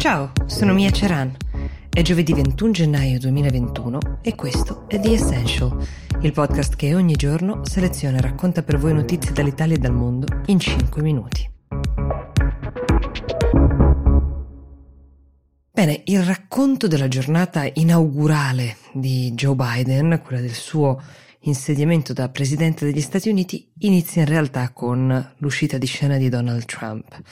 Ciao, sono Mia Ceran. È giovedì 21 gennaio 2021 e questo è The Essential, il podcast che ogni giorno seleziona e racconta per voi notizie dall'Italia e dal mondo in 5 minuti. Bene, il racconto della giornata inaugurale di Joe Biden, quella del suo insediamento da Presidente degli Stati Uniti, inizia in realtà con l'uscita di scena di Donald Trump.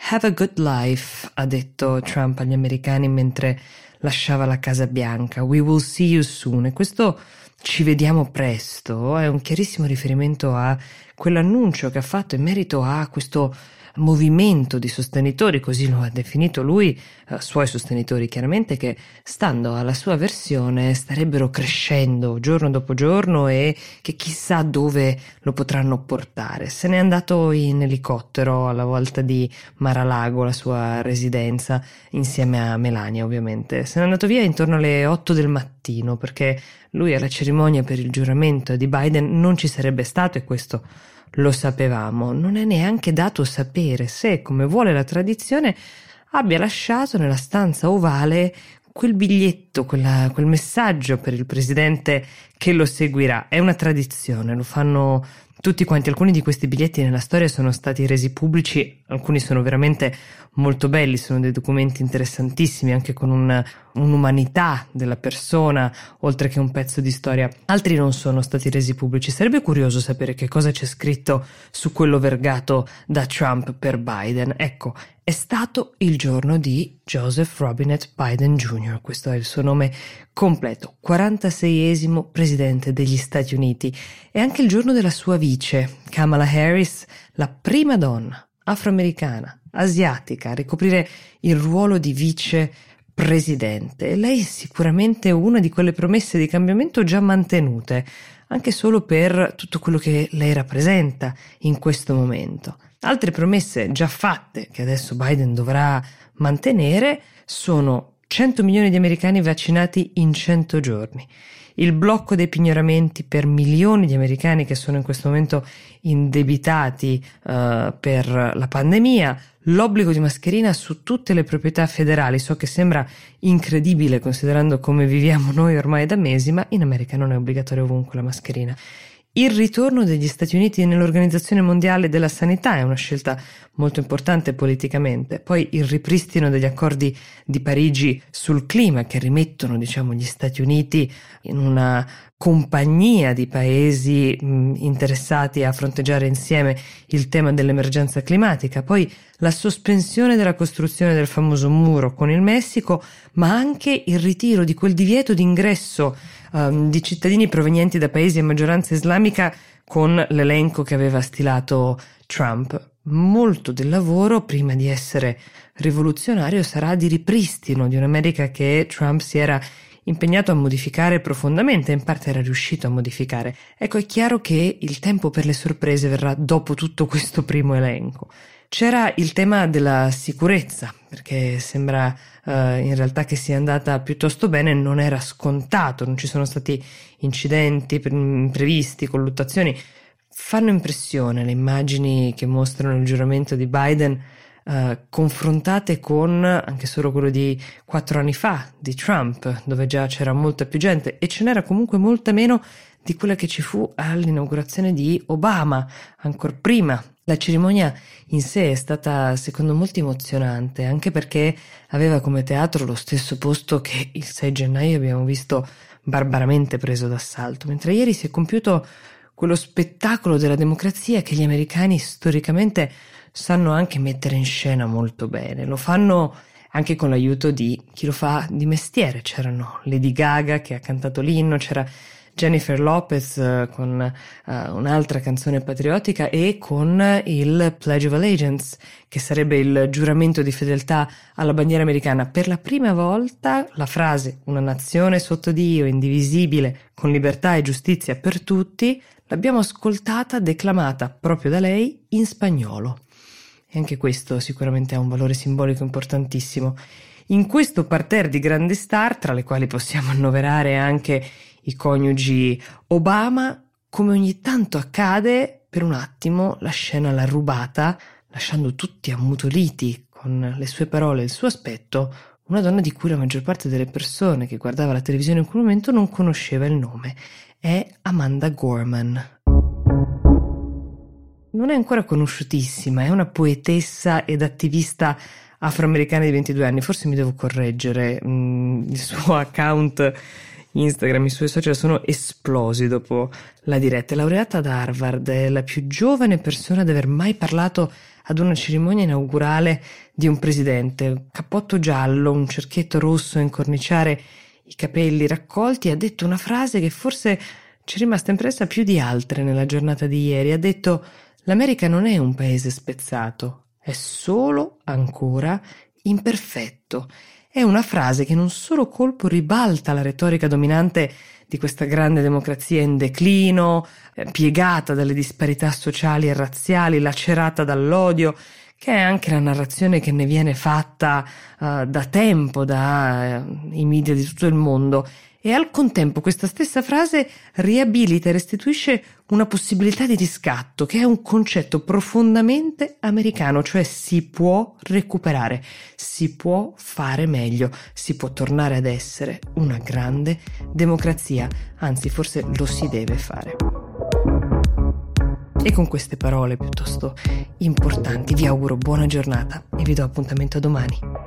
Have a good life, ha detto Trump agli americani mentre lasciava la Casa Bianca. We will see you soon. E questo ci vediamo presto è un chiarissimo riferimento a quell'annuncio che ha fatto in merito a questo movimento di sostenitori, così lo ha definito lui, eh, suoi sostenitori chiaramente, che stando alla sua versione starebbero crescendo giorno dopo giorno e che chissà dove lo potranno portare. Se n'è andato in elicottero alla volta di Maralago, la sua residenza, insieme a Melania ovviamente. Se n'è andato via intorno alle 8 del mattino perché lui alla cerimonia per il giuramento di Biden non ci sarebbe stato e questo lo sapevamo, non è neanche dato sapere se, come vuole la tradizione, abbia lasciato nella stanza ovale quel biglietto, quella, quel messaggio per il presidente che lo seguirà. È una tradizione, lo fanno tutti quanti. Alcuni di questi biglietti nella storia sono stati resi pubblici, alcuni sono veramente molto belli, sono dei documenti interessantissimi, anche con un, un'umanità della persona, oltre che un pezzo di storia. Altri non sono stati resi pubblici. Sarebbe curioso sapere che cosa c'è scritto su quello vergato da Trump per Biden. Ecco, è stato il giorno di Joseph Robinette Biden Jr., questo è il suo nome completo, 46esimo presidente degli Stati Uniti, e anche il giorno della sua vice, Kamala Harris, la prima donna afroamericana, asiatica, a ricoprire il ruolo di vice presidente. Lei è sicuramente una di quelle promesse di cambiamento già mantenute, anche solo per tutto quello che lei rappresenta in questo momento. Altre promesse già fatte, che adesso Biden dovrà mantenere, sono 100 milioni di americani vaccinati in 100 giorni il blocco dei pignoramenti per milioni di americani che sono in questo momento indebitati uh, per la pandemia, l'obbligo di mascherina su tutte le proprietà federali. So che sembra incredibile considerando come viviamo noi ormai da mesi, ma in America non è obbligatorio ovunque la mascherina. Il ritorno degli Stati Uniti nell'Organizzazione Mondiale della Sanità è una scelta molto importante politicamente. Poi il ripristino degli accordi di Parigi sul clima che rimettono, diciamo, gli Stati Uniti in una compagnia di paesi mh, interessati a fronteggiare insieme il tema dell'emergenza climatica, poi la sospensione della costruzione del famoso muro con il Messico, ma anche il ritiro di quel divieto d'ingresso um, di cittadini provenienti da paesi a maggioranza islamica con l'elenco che aveva stilato Trump. Molto del lavoro, prima di essere rivoluzionario, sarà di ripristino di un'America che Trump si era impegnato a modificare profondamente, in parte era riuscito a modificare. Ecco, è chiaro che il tempo per le sorprese verrà dopo tutto questo primo elenco. C'era il tema della sicurezza, perché sembra uh, in realtà che sia andata piuttosto bene, non era scontato, non ci sono stati incidenti imprevisti, colluttazioni. Fanno impressione le immagini che mostrano il giuramento di Biden uh, confrontate con anche solo quello di quattro anni fa, di Trump, dove già c'era molta più gente e ce n'era comunque molta meno di quella che ci fu all'inaugurazione di Obama, ancora prima la cerimonia in sé è stata, secondo molti, emozionante, anche perché aveva come teatro lo stesso posto che il 6 gennaio abbiamo visto barbaramente preso d'assalto, mentre ieri si è compiuto quello spettacolo della democrazia che gli americani storicamente sanno anche mettere in scena molto bene. Lo fanno anche con l'aiuto di chi lo fa di mestiere. C'erano Lady Gaga che ha cantato l'inno, c'era Jennifer Lopez uh, con uh, un'altra canzone patriottica e con il Pledge of Allegiance, che sarebbe il giuramento di fedeltà alla bandiera americana. Per la prima volta la frase una nazione sotto Dio, indivisibile, con libertà e giustizia per tutti, l'abbiamo ascoltata declamata proprio da lei in spagnolo. E anche questo sicuramente ha un valore simbolico importantissimo. In questo parterre di grandi star, tra le quali possiamo annoverare anche i coniugi Obama, come ogni tanto accade, per un attimo la scena l'ha rubata, lasciando tutti ammutoliti con le sue parole e il suo aspetto, una donna di cui la maggior parte delle persone che guardava la televisione in quel momento non conosceva il nome. È Amanda Gorman. Non è ancora conosciutissima, è una poetessa ed attivista afroamericana di 22 anni, forse mi devo correggere, mm, il suo account Instagram, i suoi social sono esplosi dopo la diretta. È laureata ad Harvard, è la più giovane persona ad aver mai parlato ad una cerimonia inaugurale di un presidente. Cappotto giallo, un cerchietto rosso a incorniciare i capelli raccolti, ha detto una frase che forse ci è rimasta impressa più di altre nella giornata di ieri. Ha detto l'America non è un paese spezzato, è solo ancora imperfetto. È una frase che in un solo colpo ribalta la retorica dominante di questa grande democrazia in declino, eh, piegata dalle disparità sociali e razziali, lacerata dall'odio, che è anche la narrazione che ne viene fatta uh, da tempo dai uh, media di tutto il mondo e al contempo questa stessa frase riabilita e restituisce una possibilità di riscatto, che è un concetto profondamente americano, cioè si può recuperare, si può fare meglio, si può tornare ad essere una grande democrazia, anzi forse lo si deve fare. E con queste parole piuttosto importanti vi auguro buona giornata e vi do appuntamento domani.